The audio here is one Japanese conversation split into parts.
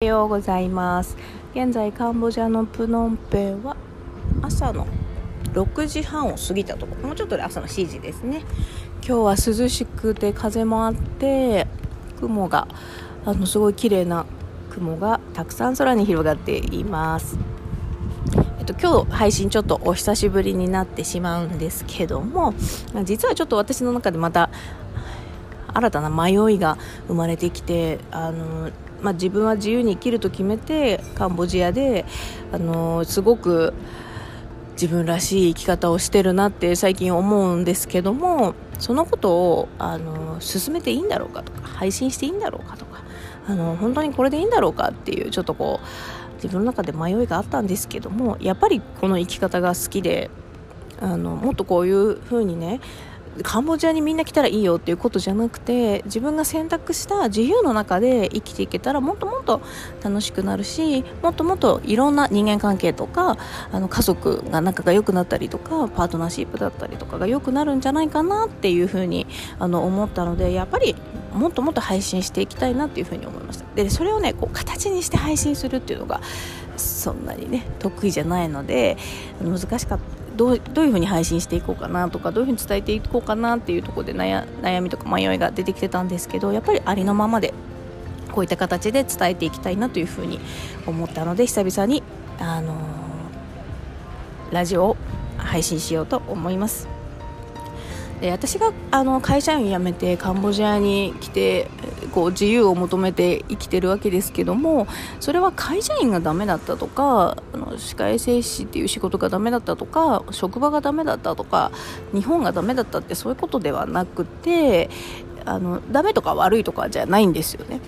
おはようございます。現在カンボジアのプノンペンは朝の6時半を過ぎたところ。もうちょっとで朝の7時ですね。今日は涼しくて風もあって雲があのすごい綺麗な雲がたくさん空に広がっています。えっと、今日配信ちょっとお久しぶりになってしまうんですけども実はちょっと私の中でまた新たな迷いが生まれてきてあのまあ、自分は自由に生きると決めてカンボジアで、あのすごく自分らしい生き方をしてるなって最近思うんですけどもそのことを、あの進めていいんだろうかとか配信していいんだろうかとか、あの本当にこれでいいんだろうかっていうちょっとこう自分の中で迷いがあったんですけどもやっぱりこの生き方が好きであのもっとこういう風にねカンボジアにみんな来たらいいよっていうことじゃなくて自分が選択した自由の中で生きていけたらもっともっと楽しくなるしもっともっといろんな人間関係とかあの家族が仲が良くなったりとかパートナーシップだったりとかが良くなるんじゃないかなっていうふうにあの思ったのでやっぱりもっともっと配信していきたいなっていうふうに思いました。でそれをねこう形にして配信するっていうのがそんなにね得意じゃないので難しかった。どうどういうふうに配信していこうかなとかどういうふうに伝えていこうかなっていうところで悩みとか迷いが出てきてたんですけどやっぱりありのままでこういった形で伝えていきたいなというふうに思ったので久々に、あのー、ラジオを配信しようと思います。で私があの会社員辞めてカンボジアに来てこう自由を求めて生きてるわけですけどもそれは会社員がダメだったとかあの歯科衛生士っていう仕事がダメだったとか職場がダメだったとか日本がダメだったってそういうことではなくてあのダメとか悪いとかじゃないんですよね。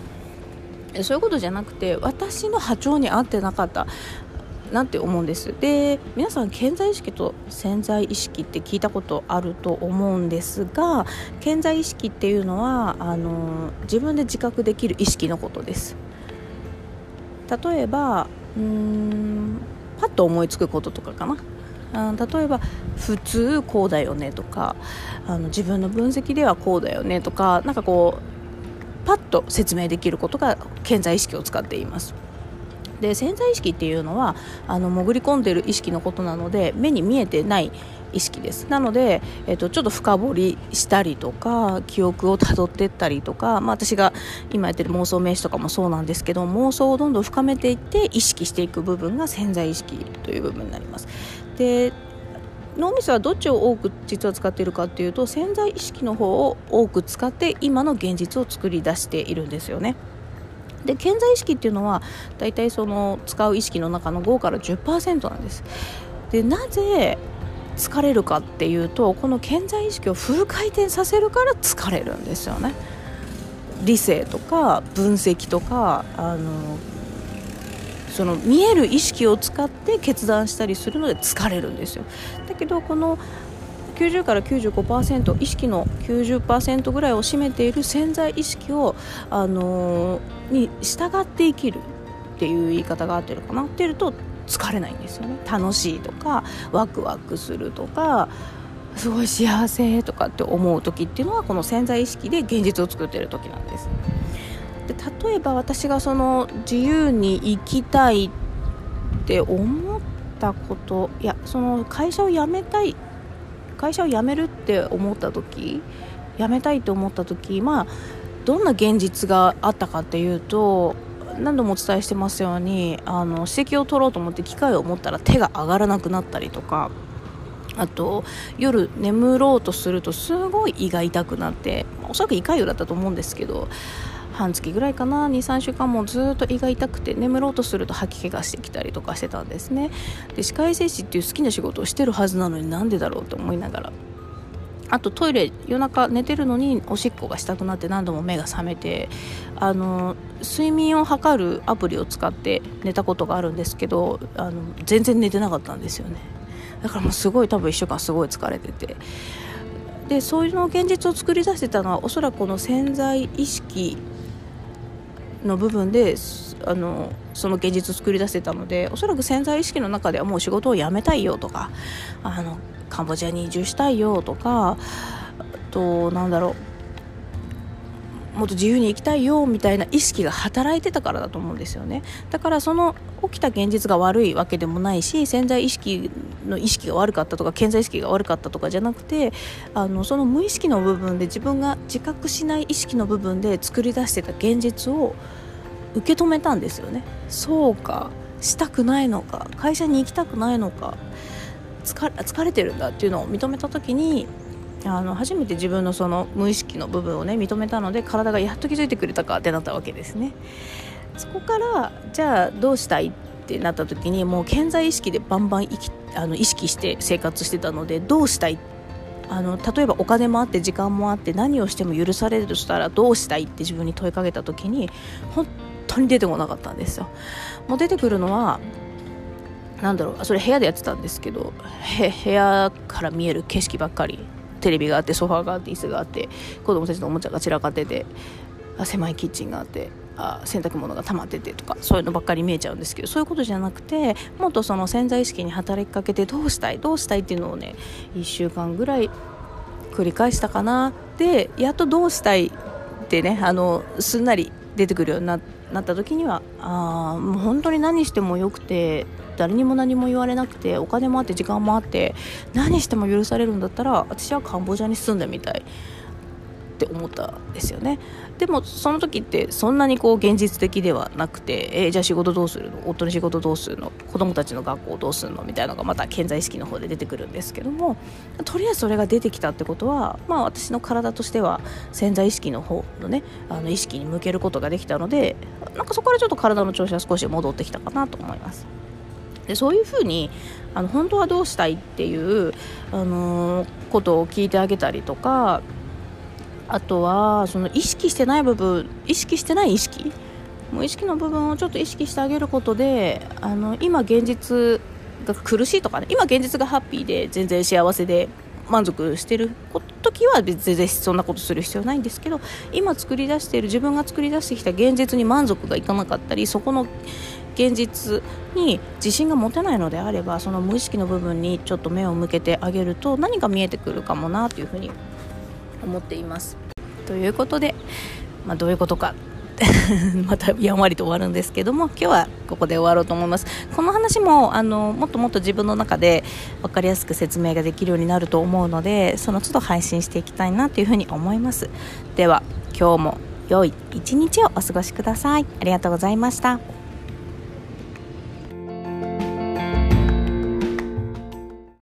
そういうことじゃなくて私の波長に合ってなかったなって思うんです。で皆さん健在意識と潜在意識って聞いたことあると思うんですが健在意識っていうのはあの自分で自覚できる意識のことです。例えばうんパッと思いつくこととかかな。あ例えば普通こうだよねとかあの自分の分析ではこうだよねとかなんかこうパッと説明できることが健在意識を使っています。で潜在意識っていうのはあの潜り込んでる意識のことなので目に見えてない意識ですなので、えっと、ちょっと深掘りしたりとか記憶をたどっていったりとか、まあ、私が今やってる妄想名詞とかもそうなんですけど妄想をどんどん深めていって意識していく部分が潜在意識という部分になりますで脳みそはどっちを多く実は使っているかっていうと潜在意識の方を多く使って今の現実を作り出しているんですよね。で健在意識っていうのは大体その使う意識の中の5から10%なんです。でなぜ疲れるかっていうとこの健在意識をフル回転させるから疲れるんですよね。理性とか分析とかあのその見える意識を使って決断したりするので疲れるんですよ。だけどこの90から95%意識の90%ぐらいを占めている潜在意識を、あのー、に従って生きるっていう言い方が合ってるかな。っていうと疲れないんですよね。楽しいとかワクワクするとかすごい幸せとかって思う時っていうのはこの潜在意識で現実を作っている時なんです。で例えば私がその自由に生きたいって思ったこといやその会社を辞めたい会社を辞めるって思った時辞めたいと思った時まあどんな現実があったかっていうと何度もお伝えしてますようにあの指摘を取ろうと思って機械を持ったら手が上がらなくなったりとかあと夜眠ろうとするとすごい胃が痛くなっておそらく胃潰瘍だったと思うんですけど半月ぐらいかな。23週間もずっと胃が痛くて眠ろうとすると吐き気がしてきたりとかしてたんですね。で歯科衛生士っていう好きな仕事をしてるはずなのになんでだろうと思いながら。あとトイレ夜中寝てるのにおしっこがしたくなって何度も目が覚めてあの睡眠を測るアプリを使って寝たことがあるんですけどあの全然寝てなかったんですよね。だからもうすごい多分1週間すごい疲れてて。でそういうの現実を作り出してたのはおそらくこの潜在意識の部分であのその現実を作り出せたのでおそらく潜在意識の中ではもう仕事を辞めたいよとかあのカンボジアに移住したいよとかあとなんだろうもっと自由に生きたいよみたいな意識が働いてたからだと思うんですよね。だからその起きた現実が悪いわけでもないし潜在意識の意識が悪かったとか潜在意識が悪かったとかじゃなくてあのその無意識の部分で自分が自覚しない意識の部分で作り出してた現実を受け止めたんですよね。そうかしたくないのか会社に行きたくないのか疲れてるんだっていうのを認めた時にあの初めて自分のその無意識の部分をね認めたので体がやっと気づいてくれたかってなったわけですね。そこからじゃあどうしたいってなった時にもう健在意識でバンバンきあの意識して生活してたのでどうしたい？あの例えばお金もあって時間もあって何をしても許されるとしたらどうしたいって自分に問いかけた時に本当に出てこなかったんですよ。もう出てくるのはなんだろうそれ部屋でやってたんですけど部屋から見える景色ばっかり。テレビがあってソファーがあって椅子があって子供たちのおもちゃが散らかっててあ狭いキッチンがあってあ洗濯物が溜まっててとかそういうのばっかり見えちゃうんですけどそういうことじゃなくてもっとその潜在意識に働きかけてどうしたいどうしたいっていうのをね1週間ぐらい繰り返したかな。でやっとどうしたいってねあのすんなり出てくるようになった時にはあもう本当に何してもよくて誰にも何も言われなくてお金もあって時間もあって何しても許されるんだったら私はカンボジアに住んでみたい。って思ったんですよね。でもその時ってそんなにこう現実的ではなくて、えー、じゃあ仕事どうするの？夫の仕事どうするの？子供たちの学校どうするの？みたいなのがまた健在意識の方で出てくるんですけどもとりあえずそれが出てきたってことは、まあ、私の体としては潜在意識の方のねあの意識に向けることができたのでなんかそこからちょっと体の調子は少し戻ってきたかなと思います。でそういうふうにあの本当はどうしたいっていう、あのー、ことを聞いてあげたりとかあとはその意識してない部分意識してない意識無意識の部分をちょっと意識してあげることであの今現実が苦しいとかね今現実がハッピーで全然幸せで満足してる時は全然そんなことする必要ないんですけど今作り出している自分が作り出してきた現実に満足がいかなかったりそこの現実に自信が持てないのであればその無意識の部分にちょっと目を向けてあげると何が見えてくるかもなというふうに思っています。ということで、まあ、どういうことかまたやんわりと終わるんですけども今日はここで終わろうと思います。この話もあのもっともっと自分の中で分かりやすく説明ができるようになると思うのでその都度配信していきたいなというふうに思います。では今日も良い一日をお過ごしください。ありがとうございました。